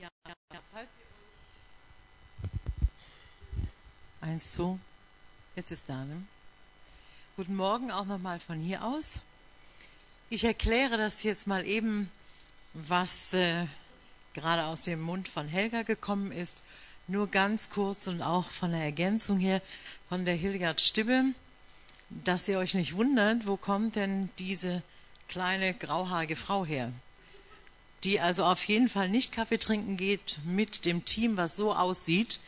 Ja, falls Eins, zwei. Jetzt ist da, ne? Guten Morgen auch nochmal von hier aus. Ich erkläre das jetzt mal eben, was äh, gerade aus dem Mund von Helga gekommen ist. Nur ganz kurz und auch von der Ergänzung her von der Hildegard Stimme, dass ihr euch nicht wundert, wo kommt denn diese kleine grauhaarige Frau her? Die also auf jeden Fall nicht Kaffee trinken geht mit dem Team, was so aussieht,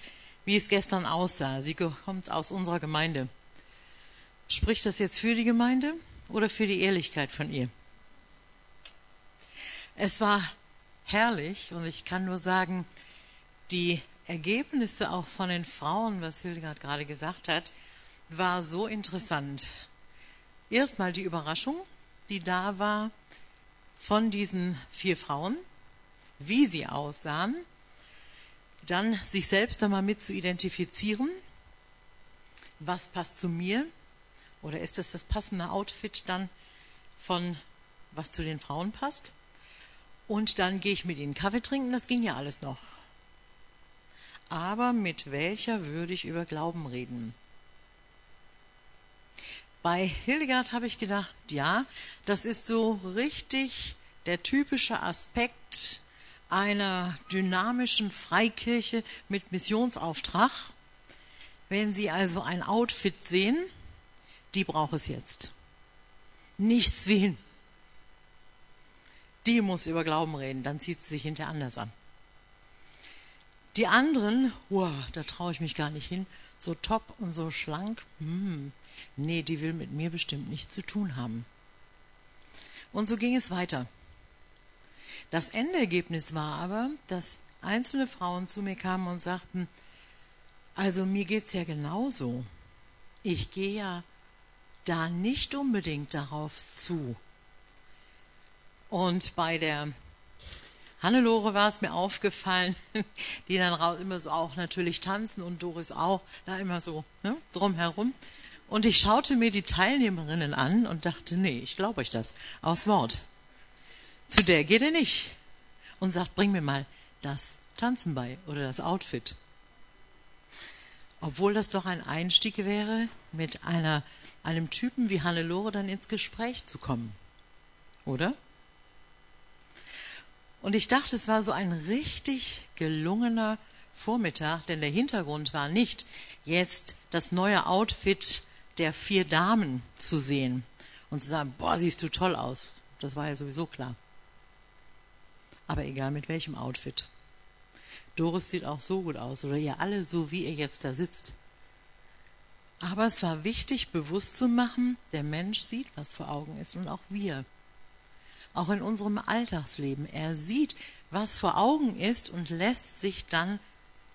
wie es gestern aussah. Sie kommt aus unserer Gemeinde. Spricht das jetzt für die Gemeinde oder für die Ehrlichkeit von ihr? Es war herrlich und ich kann nur sagen, die Ergebnisse auch von den Frauen, was Hildegard gerade gesagt hat, war so interessant. Erstmal die Überraschung, die da war von diesen vier Frauen, wie sie aussahen, dann sich selbst einmal mit zu identifizieren, was passt zu mir oder ist das das passende Outfit dann von was zu den Frauen passt? Und dann gehe ich mit ihnen Kaffee trinken, das ging ja alles noch. Aber mit welcher würde ich über Glauben reden? Bei Hildegard habe ich gedacht, ja, das ist so richtig der typische Aspekt einer dynamischen Freikirche mit Missionsauftrag. Wenn Sie also ein Outfit sehen, die braucht es jetzt. Nichts wie hin. Die muss über Glauben reden, dann zieht sie sich hinterher anders an. Die anderen, wow, da traue ich mich gar nicht hin, so top und so schlank, hm, nee, die will mit mir bestimmt nichts zu tun haben. Und so ging es weiter. Das Endergebnis war aber, dass einzelne Frauen zu mir kamen und sagten, also mir geht's ja genauso. Ich gehe ja da nicht unbedingt darauf zu. Und bei der Hannelore war es mir aufgefallen, die dann raus immer so auch natürlich tanzen und Doris auch, da immer so ne, drumherum. Und ich schaute mir die Teilnehmerinnen an und dachte, nee, ich glaube euch das, aus Wort. Zu der geht er nicht und sagt, bring mir mal das Tanzen bei oder das Outfit. Obwohl das doch ein Einstieg wäre, mit einer, einem Typen wie Hannelore dann ins Gespräch zu kommen. Oder? Und ich dachte, es war so ein richtig gelungener Vormittag, denn der Hintergrund war nicht jetzt das neue Outfit der vier Damen zu sehen und zu sagen, boah, siehst du toll aus. Das war ja sowieso klar. Aber egal mit welchem Outfit. Doris sieht auch so gut aus oder ihr alle so, wie ihr jetzt da sitzt. Aber es war wichtig, bewusst zu machen, der Mensch sieht, was vor Augen ist und auch wir. Auch in unserem Alltagsleben. Er sieht, was vor Augen ist und lässt sich dann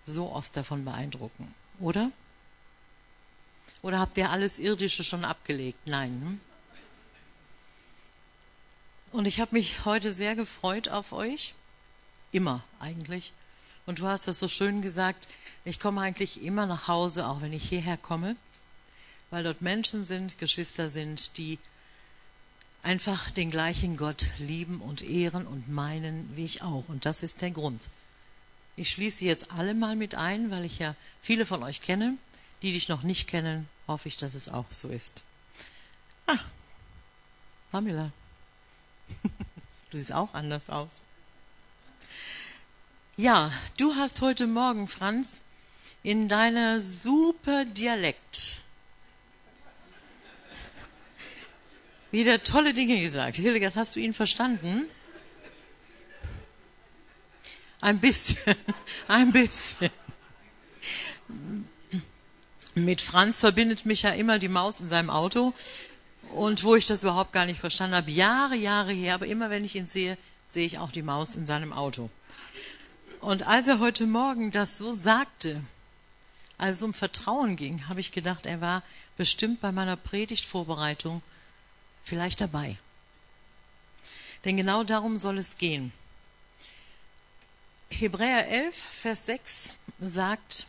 so oft davon beeindrucken. Oder? Oder habt ihr alles Irdische schon abgelegt? Nein. Hm? Und ich habe mich heute sehr gefreut auf euch. Immer eigentlich. Und du hast das so schön gesagt, ich komme eigentlich immer nach Hause, auch wenn ich hierher komme, weil dort Menschen sind, Geschwister sind, die einfach den gleichen Gott lieben und ehren und meinen wie ich auch. Und das ist der Grund. Ich schließe jetzt alle mal mit ein, weil ich ja viele von euch kenne. Die dich noch nicht kennen, hoffe ich, dass es auch so ist. Ah, Pamela. Du siehst auch anders aus. Ja, du hast heute Morgen, Franz, in deiner super Dialekt wieder tolle Dinge gesagt. Hildegard, hast du ihn verstanden? Ein bisschen, ein bisschen. Mit Franz verbindet mich ja immer die Maus in seinem Auto und wo ich das überhaupt gar nicht verstanden habe, Jahre, Jahre her, aber immer wenn ich ihn sehe, sehe ich auch die Maus in seinem Auto. Und als er heute Morgen das so sagte, als es um Vertrauen ging, habe ich gedacht, er war bestimmt bei meiner Predigtvorbereitung vielleicht dabei. Denn genau darum soll es gehen. Hebräer 11, Vers 6 sagt,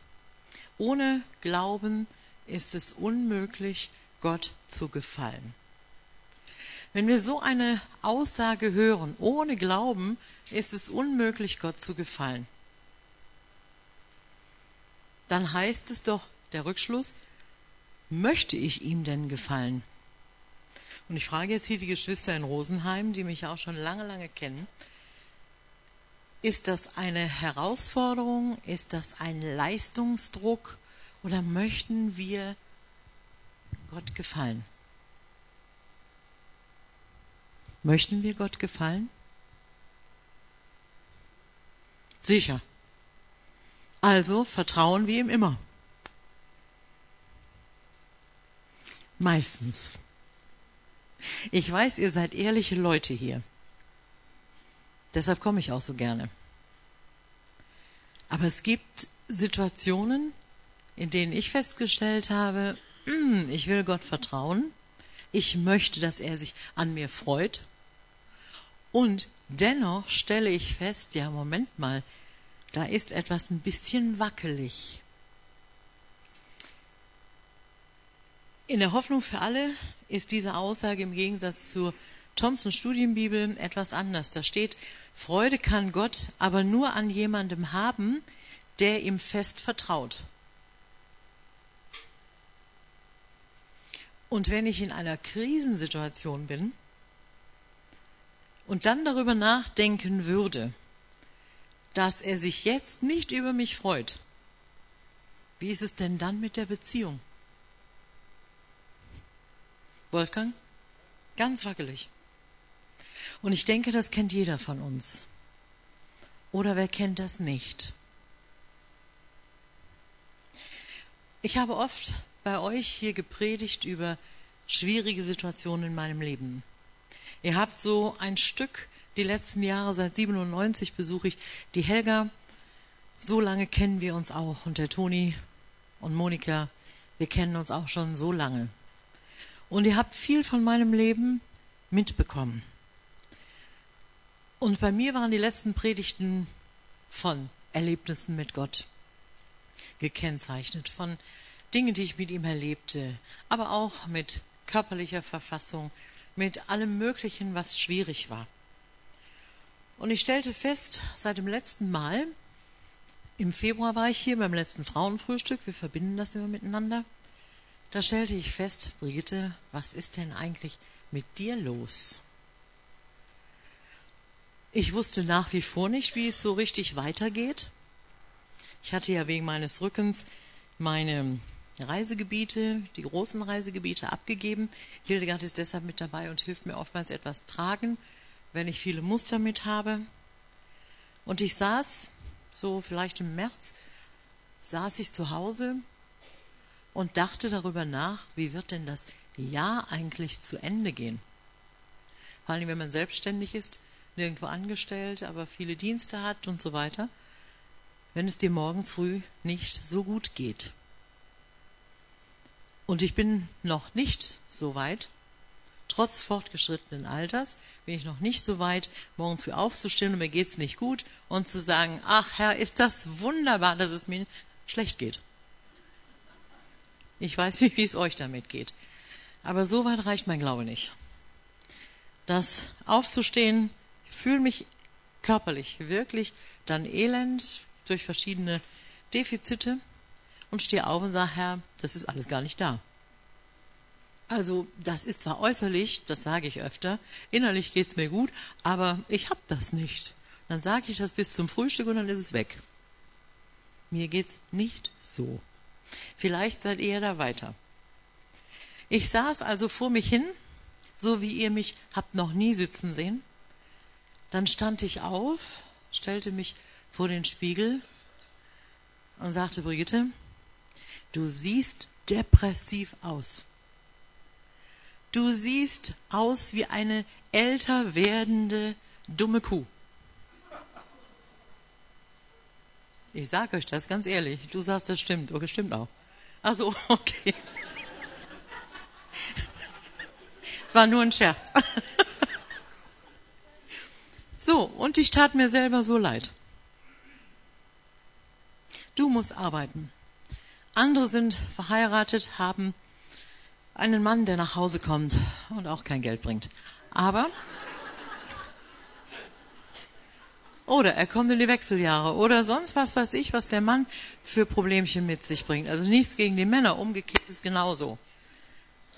ohne Glauben ist es unmöglich, Gott zu gefallen. Wenn wir so eine Aussage hören, ohne Glauben ist es unmöglich, Gott zu gefallen. dann heißt es doch, der Rückschluss, möchte ich ihm denn gefallen? Und ich frage jetzt hier die Geschwister in Rosenheim, die mich auch schon lange, lange kennen, ist das eine Herausforderung? Ist das ein Leistungsdruck? Oder möchten wir Gott gefallen? Möchten wir Gott gefallen? Sicher. Also vertrauen wir ihm immer. Meistens. Ich weiß, ihr seid ehrliche Leute hier. Deshalb komme ich auch so gerne. Aber es gibt Situationen, in denen ich festgestellt habe, ich will Gott vertrauen, ich möchte, dass er sich an mir freut, und dennoch stelle ich fest, ja, Moment mal, da ist etwas ein bisschen wackelig. In der Hoffnung für alle ist diese Aussage im Gegensatz zur Thompson Studienbibel etwas anders. Da steht, Freude kann Gott aber nur an jemandem haben, der ihm fest vertraut. Und wenn ich in einer Krisensituation bin und dann darüber nachdenken würde, dass er sich jetzt nicht über mich freut, wie ist es denn dann mit der Beziehung? Wolfgang? Ganz wackelig. Und ich denke, das kennt jeder von uns. Oder wer kennt das nicht? Ich habe oft bei euch hier gepredigt über schwierige Situationen in meinem Leben. Ihr habt so ein Stück die letzten Jahre, seit 97 besuche ich die Helga. So lange kennen wir uns auch. Und der Toni und Monika, wir kennen uns auch schon so lange. Und ihr habt viel von meinem Leben mitbekommen. Und bei mir waren die letzten Predigten von Erlebnissen mit Gott gekennzeichnet, von Dingen, die ich mit ihm erlebte, aber auch mit körperlicher Verfassung, mit allem Möglichen, was schwierig war. Und ich stellte fest, seit dem letzten Mal, im Februar war ich hier beim letzten Frauenfrühstück, wir verbinden das immer miteinander, da stellte ich fest, Brigitte, was ist denn eigentlich mit dir los? Ich wusste nach wie vor nicht, wie es so richtig weitergeht. Ich hatte ja wegen meines Rückens meine Reisegebiete, die großen Reisegebiete abgegeben. Hildegard ist deshalb mit dabei und hilft mir oftmals etwas tragen, wenn ich viele Muster mit habe. Und ich saß, so vielleicht im März, saß ich zu Hause und dachte darüber nach, wie wird denn das Jahr eigentlich zu Ende gehen. Vor allem, wenn man selbstständig ist, nirgendwo angestellt, aber viele Dienste hat und so weiter, wenn es dir morgens früh nicht so gut geht. Und ich bin noch nicht so weit, trotz fortgeschrittenen Alters, bin ich noch nicht so weit, morgens früh aufzustehen und mir geht's nicht gut und zu sagen, ach Herr, ist das wunderbar, dass es mir schlecht geht. Ich weiß nicht, wie es euch damit geht. Aber so weit reicht mein Glaube nicht. Das aufzustehen, ich fühle mich körperlich wirklich dann elend durch verschiedene Defizite und stehe auf und sage, Herr, das ist alles gar nicht da. Also das ist zwar äußerlich, das sage ich öfter, innerlich geht's mir gut, aber ich hab das nicht. Dann sage ich das bis zum Frühstück und dann ist es weg. Mir geht's nicht so. Vielleicht seid ihr da weiter. Ich saß also vor mich hin, so wie ihr mich habt noch nie sitzen sehen. Dann stand ich auf, stellte mich vor den Spiegel und sagte, Brigitte, du siehst depressiv aus. Du siehst aus wie eine älter werdende dumme Kuh. Ich sage euch das ganz ehrlich. Du sagst, das stimmt. Okay, stimmt auch. Ach so, okay. Es war nur ein Scherz. So, und ich tat mir selber so leid. Du musst arbeiten. Andere sind verheiratet, haben einen Mann, der nach Hause kommt und auch kein Geld bringt. Aber Oder er kommt in die Wechseljahre oder sonst was weiß ich, was der Mann für Problemchen mit sich bringt. Also nichts gegen die Männer, umgekehrt ist genauso.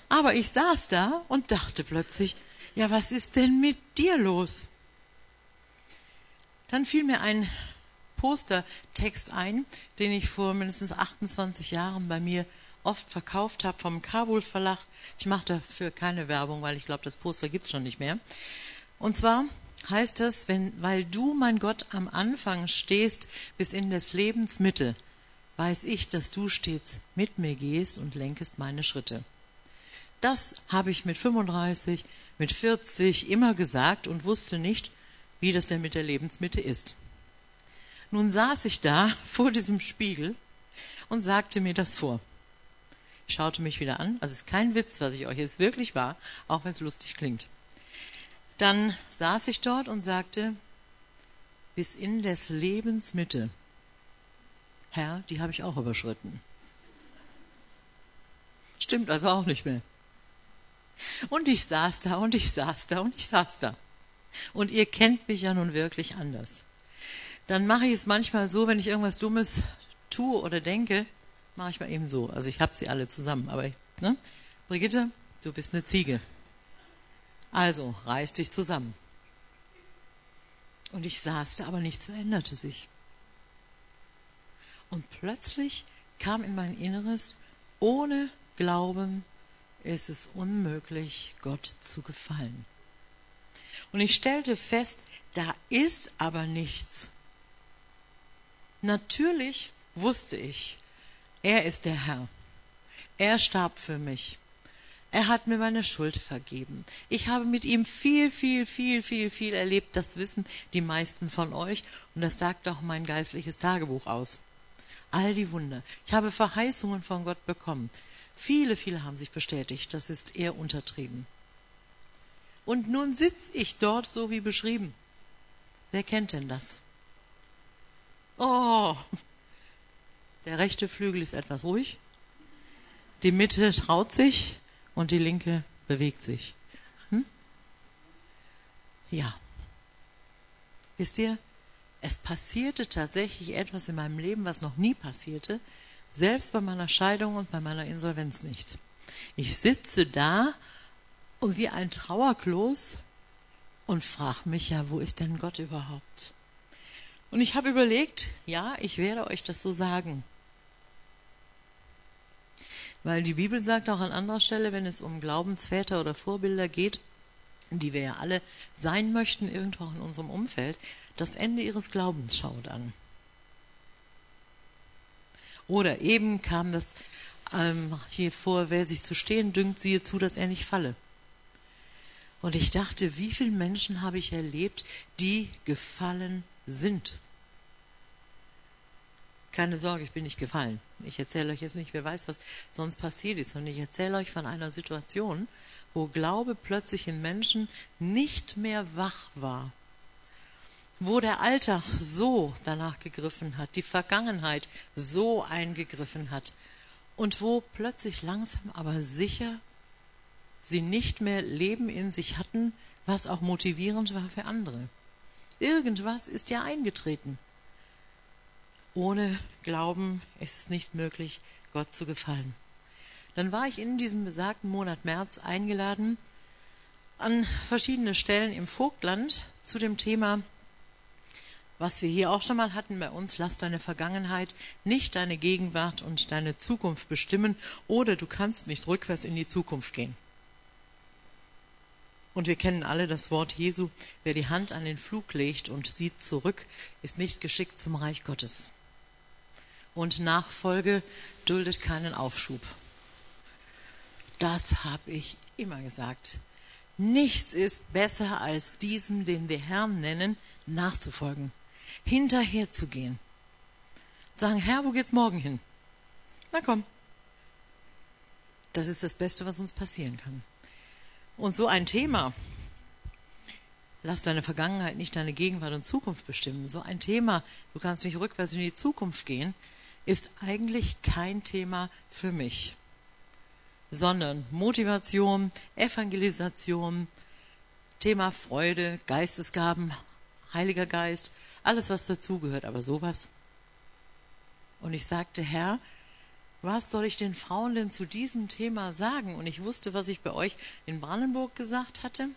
Aber ich saß da und dachte plötzlich, ja, was ist denn mit dir los? Dann fiel mir ein Postertext ein, den ich vor mindestens 28 Jahren bei mir oft verkauft habe vom Kabul Verlag. Ich mache dafür keine Werbung, weil ich glaube, das Poster gibt's schon nicht mehr. Und zwar heißt es, wenn, weil du, mein Gott, am Anfang stehst bis in des Lebens Mitte, weiß ich, dass du stets mit mir gehst und lenkest meine Schritte. Das habe ich mit 35, mit 40 immer gesagt und wusste nicht, wie das denn mit der Lebensmitte ist. Nun saß ich da vor diesem Spiegel und sagte mir das vor. Ich schaute mich wieder an, also es ist kein Witz, was ich euch jetzt wirklich war, auch wenn es lustig klingt. Dann saß ich dort und sagte, bis in des Lebens Mitte. Herr, die habe ich auch überschritten. Stimmt also auch nicht mehr. Und ich saß da und ich saß da und ich saß da. Und ihr kennt mich ja nun wirklich anders. Dann mache ich es manchmal so, wenn ich irgendwas Dummes tue oder denke, mache ich mal eben so. Also ich habe sie alle zusammen. Aber, ne? Brigitte, du bist eine Ziege. Also, reiß dich zusammen. Und ich saß da, aber nichts veränderte sich. Und plötzlich kam in mein Inneres, ohne Glauben ist es unmöglich, Gott zu gefallen. Und ich stellte fest, da ist aber nichts. Natürlich wusste ich, er ist der Herr. Er starb für mich. Er hat mir meine Schuld vergeben. Ich habe mit ihm viel, viel, viel, viel, viel erlebt. Das wissen die meisten von euch. Und das sagt auch mein geistliches Tagebuch aus. All die Wunder. Ich habe Verheißungen von Gott bekommen. Viele, viele haben sich bestätigt. Das ist eher untertrieben. Und nun sitz ich dort so wie beschrieben. Wer kennt denn das? Oh, der rechte Flügel ist etwas ruhig. Die Mitte traut sich und die linke bewegt sich. Hm? Ja. Wisst ihr, es passierte tatsächlich etwas in meinem Leben, was noch nie passierte, selbst bei meiner Scheidung und bei meiner Insolvenz nicht. Ich sitze da und wie ein Trauerklos und frage mich ja, wo ist denn Gott überhaupt? Und ich habe überlegt, ja, ich werde euch das so sagen. Weil die Bibel sagt auch an anderer Stelle, wenn es um Glaubensväter oder Vorbilder geht, die wir ja alle sein möchten, irgendwo in unserem Umfeld, das Ende ihres Glaubens schaut an. Oder eben kam das ähm, hier vor, wer sich zu stehen dünkt, siehe zu, dass er nicht falle. Und ich dachte, wie viele Menschen habe ich erlebt, die gefallen sind? Keine Sorge, ich bin nicht gefallen. Ich erzähle euch jetzt nicht, wer weiß, was sonst passiert ist, sondern ich erzähle euch von einer Situation, wo Glaube plötzlich in Menschen nicht mehr wach war. Wo der Alltag so danach gegriffen hat, die Vergangenheit so eingegriffen hat und wo plötzlich langsam aber sicher sie nicht mehr Leben in sich hatten, was auch motivierend war für andere. Irgendwas ist ja eingetreten. Ohne Glauben ist es nicht möglich, Gott zu gefallen. Dann war ich in diesem besagten Monat März eingeladen an verschiedene Stellen im Vogtland zu dem Thema, was wir hier auch schon mal hatten bei uns, lass deine Vergangenheit, nicht deine Gegenwart und deine Zukunft bestimmen, oder du kannst nicht rückwärts in die Zukunft gehen. Und wir kennen alle das Wort Jesu, wer die Hand an den Flug legt und sieht zurück, ist nicht geschickt zum Reich Gottes und Nachfolge duldet keinen Aufschub. Das habe ich immer gesagt. Nichts ist besser als diesem, den wir Herrn nennen, nachzufolgen, hinterher zu gehen. Sagen, Herr, wo geht's morgen hin? Na komm. Das ist das Beste, was uns passieren kann. Und so ein Thema, lass deine Vergangenheit nicht deine Gegenwart und Zukunft bestimmen. So ein Thema, du kannst nicht rückwärts in die Zukunft gehen, ist eigentlich kein Thema für mich, sondern Motivation, Evangelisation, Thema Freude, Geistesgaben, Heiliger Geist, alles, was dazugehört, aber sowas. Und ich sagte, Herr, was soll ich den Frauen denn zu diesem Thema sagen? Und ich wusste, was ich bei euch in Brandenburg gesagt hatte.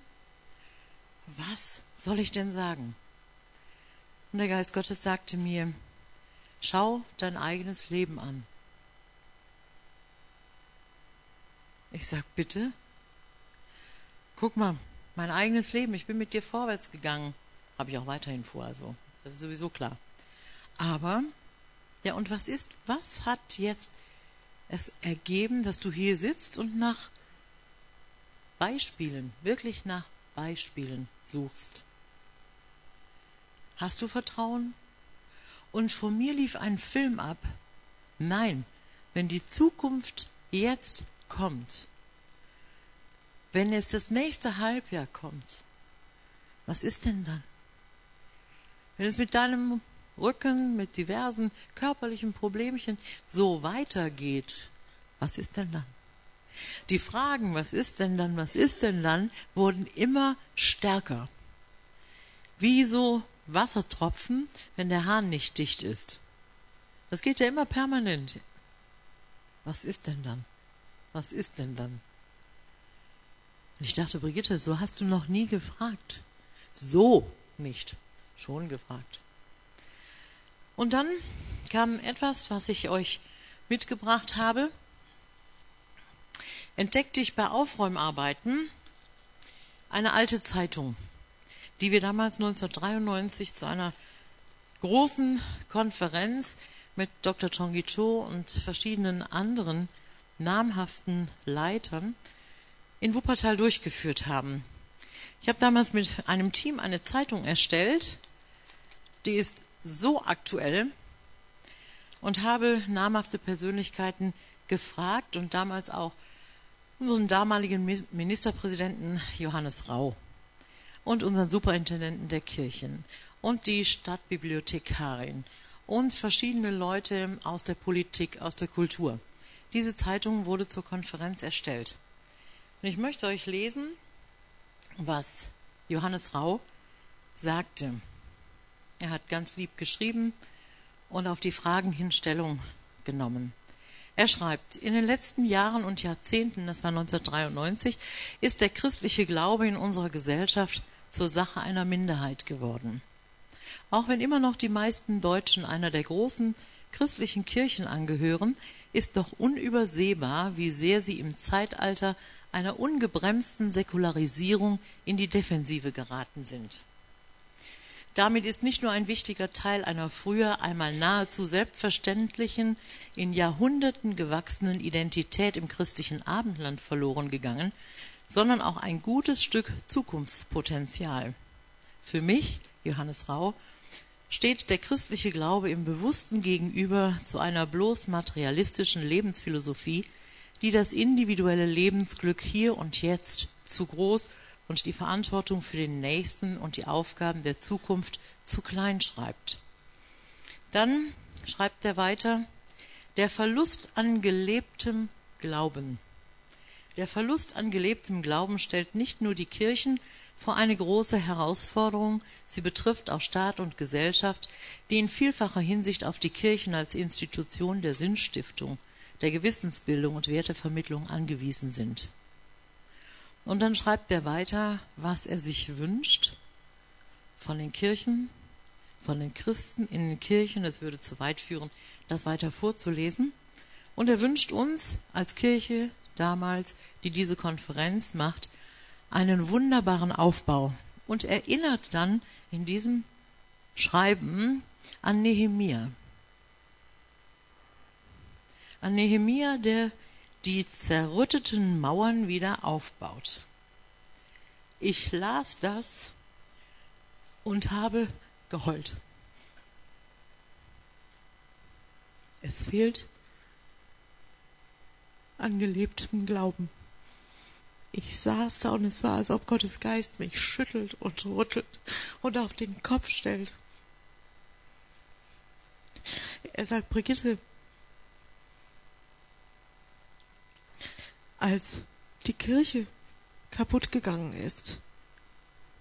Was soll ich denn sagen? Und der Geist Gottes sagte mir, schau dein eigenes Leben an. Ich sag, bitte? Guck mal, mein eigenes Leben, ich bin mit dir vorwärts gegangen. Habe ich auch weiterhin vor, also das ist sowieso klar. Aber, ja, und was ist, was hat jetzt es ergeben, dass du hier sitzt und nach Beispielen, wirklich nach Beispielen suchst? Hast du Vertrauen? Und vor mir lief ein Film ab. Nein, wenn die Zukunft jetzt kommt, wenn jetzt das nächste Halbjahr kommt, was ist denn dann? Wenn es mit deinem Rücken, mit diversen körperlichen Problemchen so weitergeht, was ist denn dann? Die Fragen, was ist denn dann, was ist denn dann, wurden immer stärker. Wie so Wassertropfen, wenn der Hahn nicht dicht ist. Das geht ja immer permanent. Was ist denn dann? Was ist denn dann? Und ich dachte, Brigitte, so hast du noch nie gefragt. So nicht. Schon gefragt. Und dann kam etwas, was ich euch mitgebracht habe. Entdeckte ich bei Aufräumarbeiten eine alte Zeitung, die wir damals 1993 zu einer großen Konferenz mit Dr. Chongi Cho und verschiedenen anderen namhaften Leitern in Wuppertal durchgeführt haben. Ich habe damals mit einem Team eine Zeitung erstellt, die ist so aktuell und habe namhafte Persönlichkeiten gefragt und damals auch unseren damaligen Ministerpräsidenten Johannes Rau und unseren Superintendenten der Kirchen und die Stadtbibliothekarin und verschiedene Leute aus der Politik, aus der Kultur. Diese Zeitung wurde zur Konferenz erstellt. Und ich möchte euch lesen, was Johannes Rau sagte. Er hat ganz lieb geschrieben und auf die Fragen hin Stellung genommen. Er schreibt, in den letzten Jahren und Jahrzehnten, das war 1993, ist der christliche Glaube in unserer Gesellschaft zur Sache einer Minderheit geworden. Auch wenn immer noch die meisten Deutschen einer der großen christlichen Kirchen angehören, ist doch unübersehbar, wie sehr sie im Zeitalter einer ungebremsten Säkularisierung in die Defensive geraten sind. Damit ist nicht nur ein wichtiger Teil einer früher einmal nahezu selbstverständlichen, in Jahrhunderten gewachsenen Identität im christlichen Abendland verloren gegangen, sondern auch ein gutes Stück Zukunftspotenzial. Für mich, Johannes Rau, steht der christliche Glaube im bewussten Gegenüber zu einer bloß materialistischen Lebensphilosophie, die das individuelle Lebensglück hier und jetzt zu groß und die Verantwortung für den Nächsten und die Aufgaben der Zukunft zu klein schreibt. Dann schreibt er weiter, der Verlust an gelebtem Glauben. Der Verlust an gelebtem Glauben stellt nicht nur die Kirchen vor eine große Herausforderung, sie betrifft auch Staat und Gesellschaft, die in vielfacher Hinsicht auf die Kirchen als Institution der Sinnstiftung, der Gewissensbildung und Wertevermittlung angewiesen sind. Und dann schreibt er weiter, was er sich wünscht von den Kirchen, von den Christen in den Kirchen. Es würde zu weit führen, das weiter vorzulesen. Und er wünscht uns als Kirche damals, die diese Konferenz macht, einen wunderbaren Aufbau und erinnert dann in diesem Schreiben an Nehemia. An Nehemia, der die zerrütteten Mauern wieder aufbaut. Ich las das und habe geheult. Es fehlt an gelebtem Glauben. Ich saß da und es war, als ob Gottes Geist mich schüttelt und rüttelt und auf den Kopf stellt. Er sagt, Brigitte, als die Kirche kaputt gegangen ist,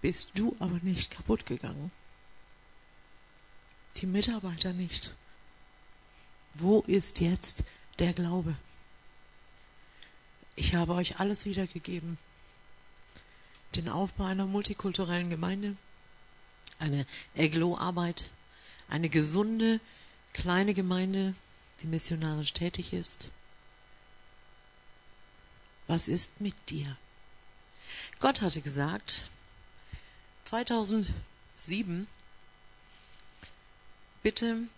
bist du aber nicht kaputt gegangen. die Mitarbeiter nicht. Wo ist jetzt der Glaube? Ich habe euch alles wiedergegeben. Den Aufbau einer multikulturellen Gemeinde, eine Eglo-Arbeit, eine gesunde, kleine Gemeinde, die missionarisch tätig ist. Was ist mit dir? Gott hatte gesagt, 2007, bitte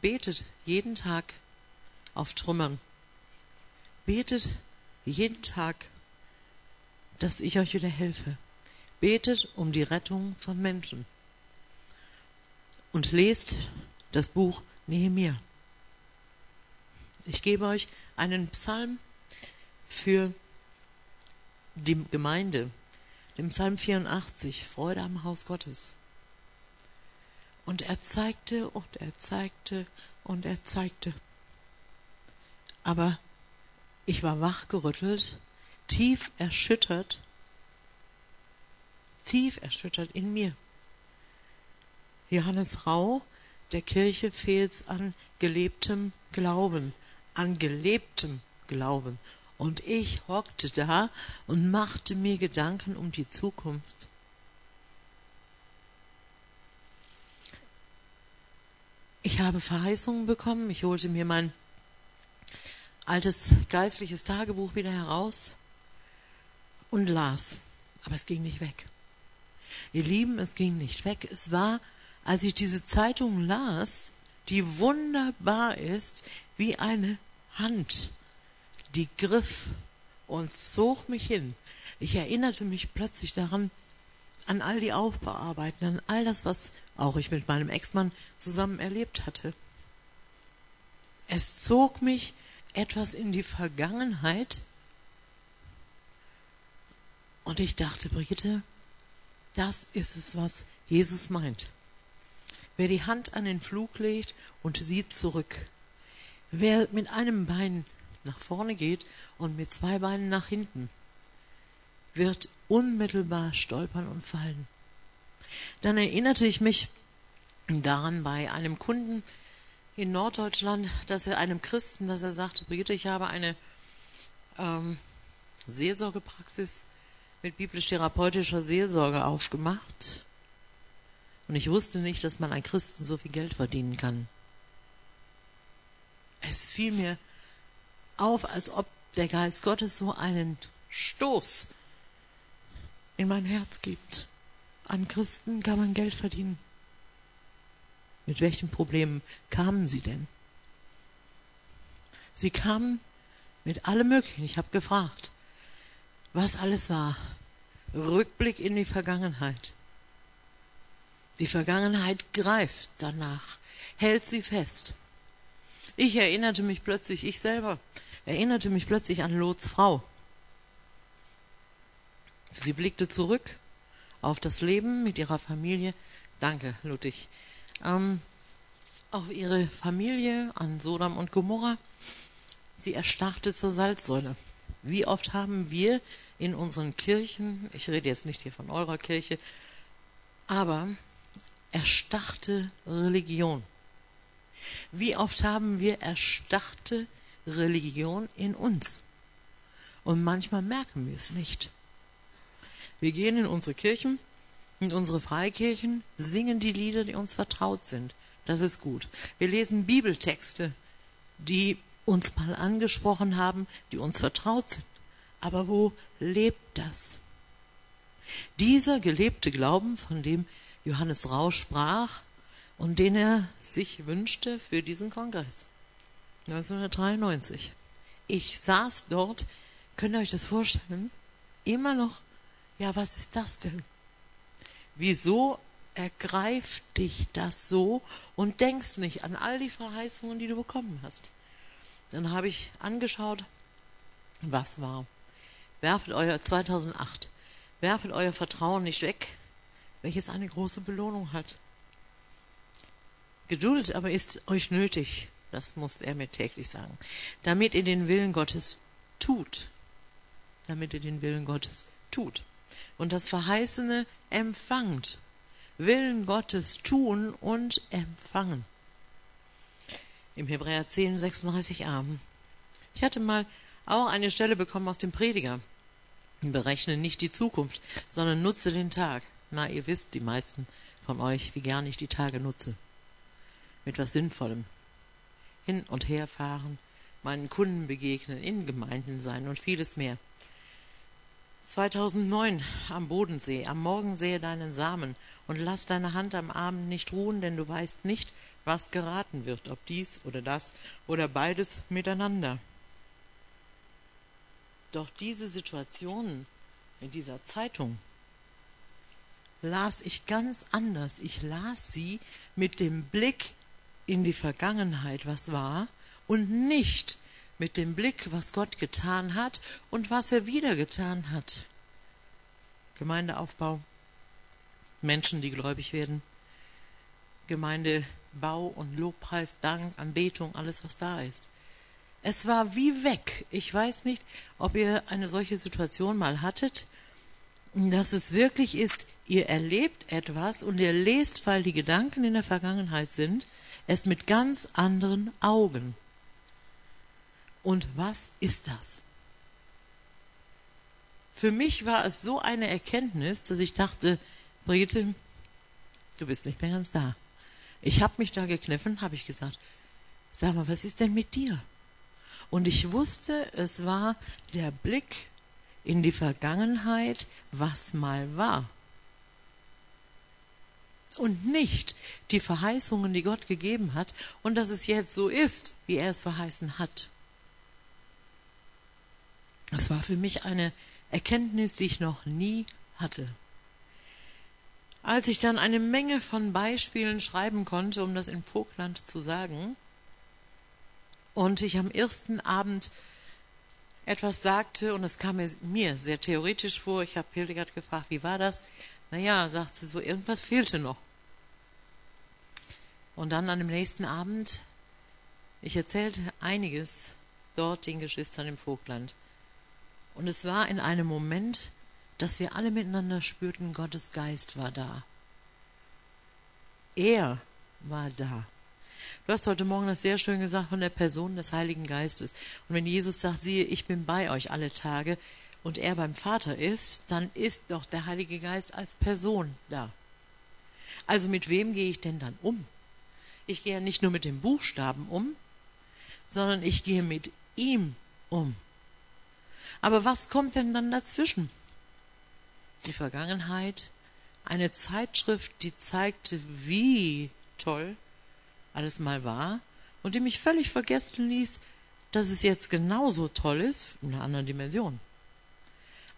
betet jeden Tag auf Trümmern. Betet jeden Tag, dass ich euch wieder helfe. Betet um die Rettung von Menschen. Und lest das Buch Nehemiah. Ich gebe euch einen Psalm für die Gemeinde, den Psalm 84, Freude am Haus Gottes. Und er zeigte und er zeigte und er zeigte. Aber ich war wachgerüttelt, tief erschüttert, tief erschüttert in mir. Johannes Rau, der Kirche fehlt's an gelebtem Glauben, an gelebtem Glauben. Und ich hockte da und machte mir Gedanken um die Zukunft. Ich habe Verheißungen bekommen. Ich holte mir mein altes geistliches Tagebuch wieder heraus und las. Aber es ging nicht weg. Ihr Lieben, es ging nicht weg. Es war, als ich diese Zeitung las, die wunderbar ist, wie eine Hand, die griff und zog mich hin. Ich erinnerte mich plötzlich daran, an all die Aufbauarbeiten, an all das, was auch ich mit meinem Ex-Mann zusammen erlebt hatte. Es zog mich etwas in die Vergangenheit und ich dachte, Brigitte, das ist es, was Jesus meint. Wer die Hand an den Flug legt und sieht zurück, wer mit einem Bein nach vorne geht und mit zwei Beinen nach hinten, wird unmittelbar stolpern und fallen. Dann erinnerte ich mich daran bei einem Kunden in Norddeutschland, dass er einem Christen, dass er sagte, Brigitte, ich habe eine ähm, Seelsorgepraxis mit biblisch-therapeutischer Seelsorge aufgemacht. Und ich wusste nicht, dass man an Christen so viel Geld verdienen kann. Es fiel mir auf, als ob der Geist Gottes so einen Stoß in mein Herz gibt. An Christen kann man Geld verdienen. Mit welchen Problemen kamen sie denn? Sie kamen mit allem Möglichen. Ich habe gefragt, was alles war. Rückblick in die Vergangenheit. Die Vergangenheit greift danach, hält sie fest. Ich erinnerte mich plötzlich, ich selber erinnerte mich plötzlich an Lots Frau. Sie blickte zurück auf das Leben mit ihrer Familie. Danke, Ludwig. Ähm, auf ihre Familie an Sodom und Gomorra. Sie erstarrte zur Salzsäule. Wie oft haben wir in unseren Kirchen, ich rede jetzt nicht hier von eurer Kirche, aber erstarrte Religion. Wie oft haben wir erstarrte Religion in uns? Und manchmal merken wir es nicht. Wir gehen in unsere Kirchen, in unsere Freikirchen, singen die Lieder, die uns vertraut sind. Das ist gut. Wir lesen Bibeltexte, die uns mal angesprochen haben, die uns vertraut sind. Aber wo lebt das? Dieser gelebte Glauben, von dem Johannes Rausch sprach und den er sich wünschte für diesen Kongress 1993. Ich saß dort, könnt ihr euch das vorstellen, immer noch ja, was ist das denn? Wieso ergreift dich das so und denkst nicht an all die Verheißungen, die du bekommen hast? Dann habe ich angeschaut, was war. Werfet euer 2008, werfet euer Vertrauen nicht weg, welches eine große Belohnung hat. Geduld aber ist euch nötig, das muss er mir täglich sagen, damit ihr den Willen Gottes tut. Damit ihr den Willen Gottes tut und das Verheißene empfangt. Willen Gottes tun und empfangen. Im Hebräer 10, 36a. Ich hatte mal auch eine Stelle bekommen aus dem Prediger. Berechne nicht die Zukunft, sondern nutze den Tag. Na, ihr wisst, die meisten von euch, wie gern ich die Tage nutze. Mit was Sinnvollem. Hin und her fahren, meinen Kunden begegnen, in Gemeinden sein und vieles mehr. 2009 am Bodensee, am Morgen sehe deinen Samen und lass deine Hand am Abend nicht ruhen, denn du weißt nicht, was geraten wird, ob dies oder das oder beides miteinander. Doch diese Situationen in dieser Zeitung las ich ganz anders. Ich las sie mit dem Blick in die Vergangenheit, was war, und nicht mit dem Blick, was Gott getan hat und was er wieder getan hat. Gemeindeaufbau, Menschen, die gläubig werden, Gemeindebau und Lobpreis, Dank, Anbetung, alles, was da ist. Es war wie weg. Ich weiß nicht, ob ihr eine solche Situation mal hattet, dass es wirklich ist, ihr erlebt etwas und ihr lest, weil die Gedanken in der Vergangenheit sind, es mit ganz anderen Augen. Und was ist das? Für mich war es so eine Erkenntnis, dass ich dachte, Brigitte, du bist nicht mehr ganz da. Ich habe mich da gekniffen, habe ich gesagt, sag mal, was ist denn mit dir? Und ich wusste, es war der Blick in die Vergangenheit, was mal war. Und nicht die Verheißungen, die Gott gegeben hat und dass es jetzt so ist, wie er es verheißen hat. Das war für mich eine Erkenntnis, die ich noch nie hatte. Als ich dann eine Menge von Beispielen schreiben konnte, um das in Vogtland zu sagen, und ich am ersten Abend etwas sagte, und es kam mir sehr theoretisch vor, ich habe Hildegard gefragt, wie war das? Naja, sagt sie so, irgendwas fehlte noch. Und dann an dem nächsten Abend, ich erzählte einiges dort den Geschwistern im Vogtland. Und es war in einem Moment, dass wir alle miteinander spürten, Gottes Geist war da. Er war da. Du hast heute Morgen das sehr schön gesagt von der Person des Heiligen Geistes. Und wenn Jesus sagt, siehe, ich bin bei euch alle Tage und er beim Vater ist, dann ist doch der Heilige Geist als Person da. Also mit wem gehe ich denn dann um? Ich gehe nicht nur mit den Buchstaben um, sondern ich gehe mit ihm um. Aber was kommt denn dann dazwischen? Die Vergangenheit, eine Zeitschrift, die zeigte, wie toll alles mal war und die mich völlig vergessen ließ, dass es jetzt genauso toll ist, in einer anderen Dimension.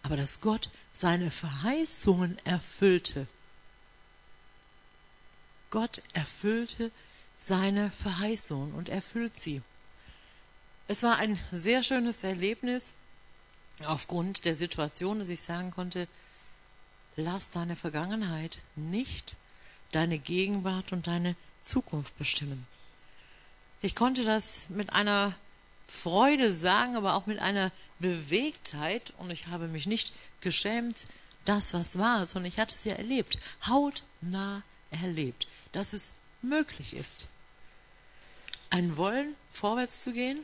Aber dass Gott seine Verheißungen erfüllte. Gott erfüllte seine Verheißungen und erfüllt sie. Es war ein sehr schönes Erlebnis, aufgrund der Situation, dass ich sagen konnte, lass deine Vergangenheit nicht deine Gegenwart und deine Zukunft bestimmen. Ich konnte das mit einer Freude sagen, aber auch mit einer Bewegtheit und ich habe mich nicht geschämt, das was war, sondern ich hatte es ja erlebt, hautnah erlebt, dass es möglich ist. Ein Wollen, vorwärts zu gehen,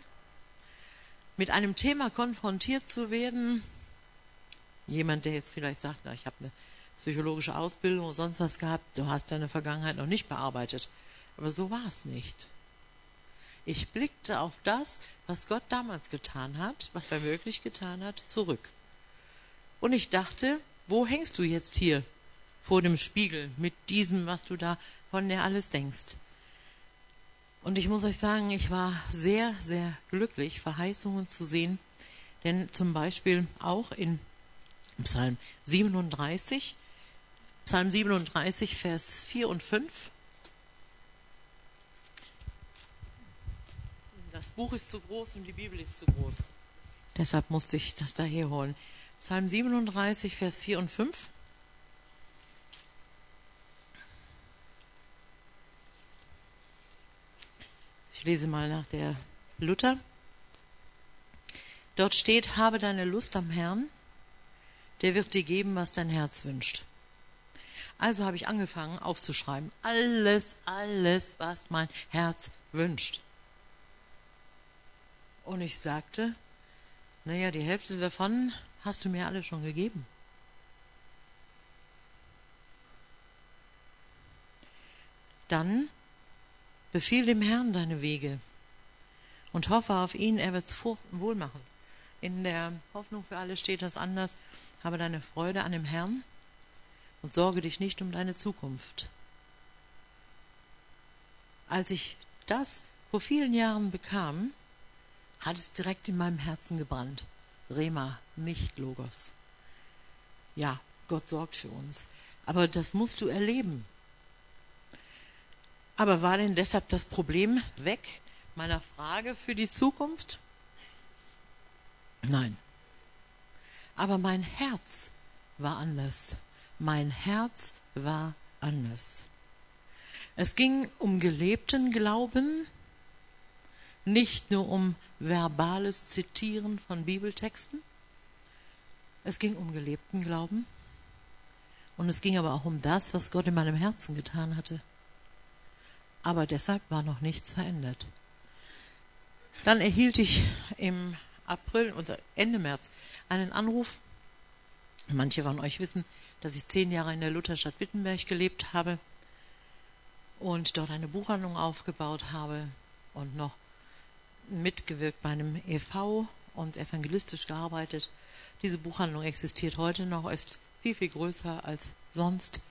mit einem Thema konfrontiert zu werden, jemand, der jetzt vielleicht sagt, na, ich habe eine psychologische Ausbildung oder sonst was gehabt, du hast deine Vergangenheit noch nicht bearbeitet. Aber so war es nicht. Ich blickte auf das, was Gott damals getan hat, was er wirklich getan hat, zurück. Und ich dachte, wo hängst du jetzt hier vor dem Spiegel mit diesem, was du da von dir alles denkst? Und ich muss euch sagen, ich war sehr, sehr glücklich, Verheißungen zu sehen, denn zum Beispiel auch in Psalm 37, Psalm 37, Vers 4 und 5. Das Buch ist zu groß und die Bibel ist zu groß. Deshalb musste ich das daher holen. Psalm 37, Vers 4 und 5. Ich lese mal nach der Luther. Dort steht, habe deine Lust am Herrn, der wird dir geben, was dein Herz wünscht. Also habe ich angefangen aufzuschreiben. Alles, alles, was mein Herz wünscht. Und ich sagte, naja, die Hälfte davon hast du mir alle schon gegeben. Dann befiehl dem Herrn deine Wege und hoffe auf ihn, er wird's wohl machen. In der Hoffnung für alle steht das anders. Habe deine Freude an dem Herrn und sorge dich nicht um deine Zukunft. Als ich das vor vielen Jahren bekam, hat es direkt in meinem Herzen gebrannt. Rema, nicht Logos. Ja, Gott sorgt für uns. Aber das musst du erleben. Aber war denn deshalb das Problem weg meiner Frage für die Zukunft? Nein. Aber mein Herz war anders. Mein Herz war anders. Es ging um gelebten Glauben, nicht nur um verbales Zitieren von Bibeltexten. Es ging um gelebten Glauben. Und es ging aber auch um das, was Gott in meinem Herzen getan hatte aber deshalb war noch nichts verändert. Dann erhielt ich im April oder Ende März einen Anruf. Manche von euch wissen, dass ich zehn Jahre in der Lutherstadt Wittenberg gelebt habe und dort eine Buchhandlung aufgebaut habe und noch mitgewirkt bei einem EV und evangelistisch gearbeitet. Diese Buchhandlung existiert heute noch, ist viel, viel größer als sonst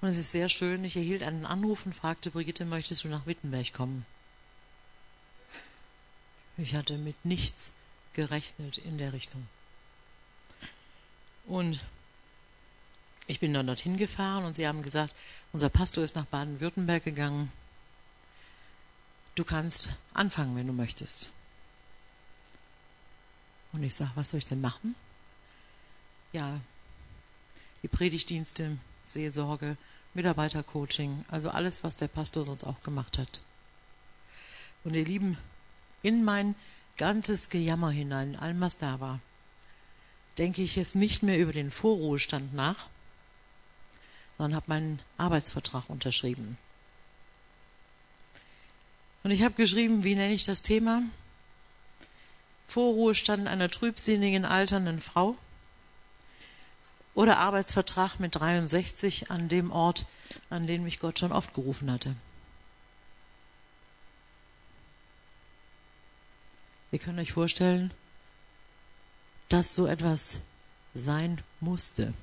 und es ist sehr schön, ich erhielt einen Anruf und fragte, Brigitte, möchtest du nach Wittenberg kommen? Ich hatte mit nichts gerechnet in der Richtung. Und ich bin dann dorthin gefahren und sie haben gesagt, unser Pastor ist nach Baden-Württemberg gegangen. Du kannst anfangen, wenn du möchtest. Und ich sage, was soll ich denn machen? Ja, die Predigtdienste Seelsorge, Mitarbeitercoaching, also alles, was der Pastor sonst auch gemacht hat. Und ihr Lieben, in mein ganzes Gejammer hinein, allem was da war, denke ich jetzt nicht mehr über den Vorruhestand nach, sondern habe meinen Arbeitsvertrag unterschrieben. Und ich habe geschrieben, wie nenne ich das Thema? Vorruhestand einer trübsinnigen alternden Frau oder Arbeitsvertrag mit 63 an dem Ort, an den mich Gott schon oft gerufen hatte. Ihr könnt euch vorstellen, dass so etwas sein musste.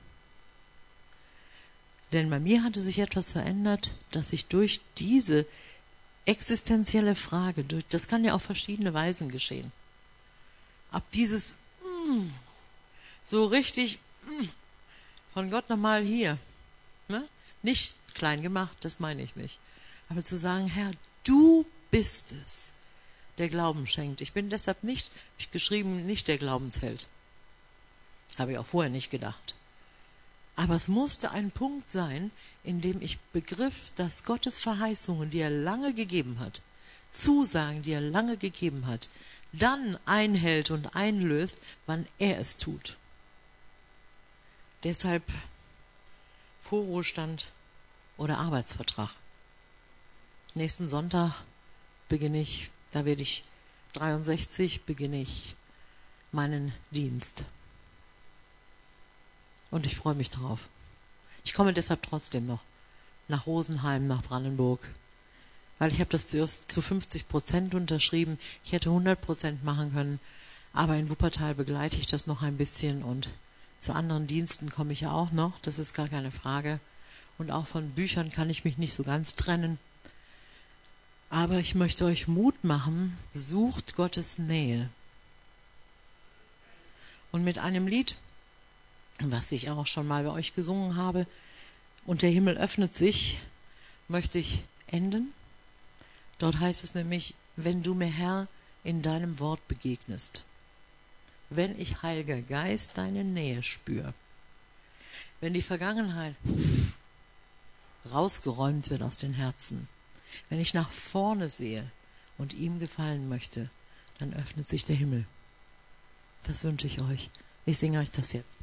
Denn bei mir hatte sich etwas verändert, dass ich durch diese existenzielle Frage, das kann ja auf verschiedene Weisen geschehen, ab dieses mm, so richtig mm, von Gott nochmal hier. Ne? Nicht klein gemacht, das meine ich nicht. Aber zu sagen, Herr, du bist es, der Glauben schenkt. Ich bin deshalb nicht, habe ich geschrieben, nicht der Glaubensheld. Habe ich auch vorher nicht gedacht. Aber es musste ein Punkt sein, in dem ich begriff, dass Gottes Verheißungen, die er lange gegeben hat, Zusagen, die er lange gegeben hat, dann einhält und einlöst, wann er es tut. Deshalb Vorruhestand oder Arbeitsvertrag. Nächsten Sonntag beginne ich, da werde ich 63, beginne ich meinen Dienst. Und ich freue mich drauf. Ich komme deshalb trotzdem noch nach Rosenheim, nach Brandenburg, weil ich habe das zuerst zu 50 Prozent unterschrieben. Ich hätte 100 Prozent machen können, aber in Wuppertal begleite ich das noch ein bisschen und zu anderen Diensten komme ich ja auch noch, das ist gar keine Frage. Und auch von Büchern kann ich mich nicht so ganz trennen. Aber ich möchte euch Mut machen, sucht Gottes Nähe. Und mit einem Lied, was ich auch schon mal bei euch gesungen habe, und der Himmel öffnet sich, möchte ich enden. Dort heißt es nämlich, wenn du mir Herr in deinem Wort begegnest wenn ich, Heiliger Geist, deine Nähe spüre. Wenn die Vergangenheit rausgeräumt wird aus den Herzen, wenn ich nach vorne sehe und ihm gefallen möchte, dann öffnet sich der Himmel. Das wünsche ich euch. Ich singe euch das jetzt.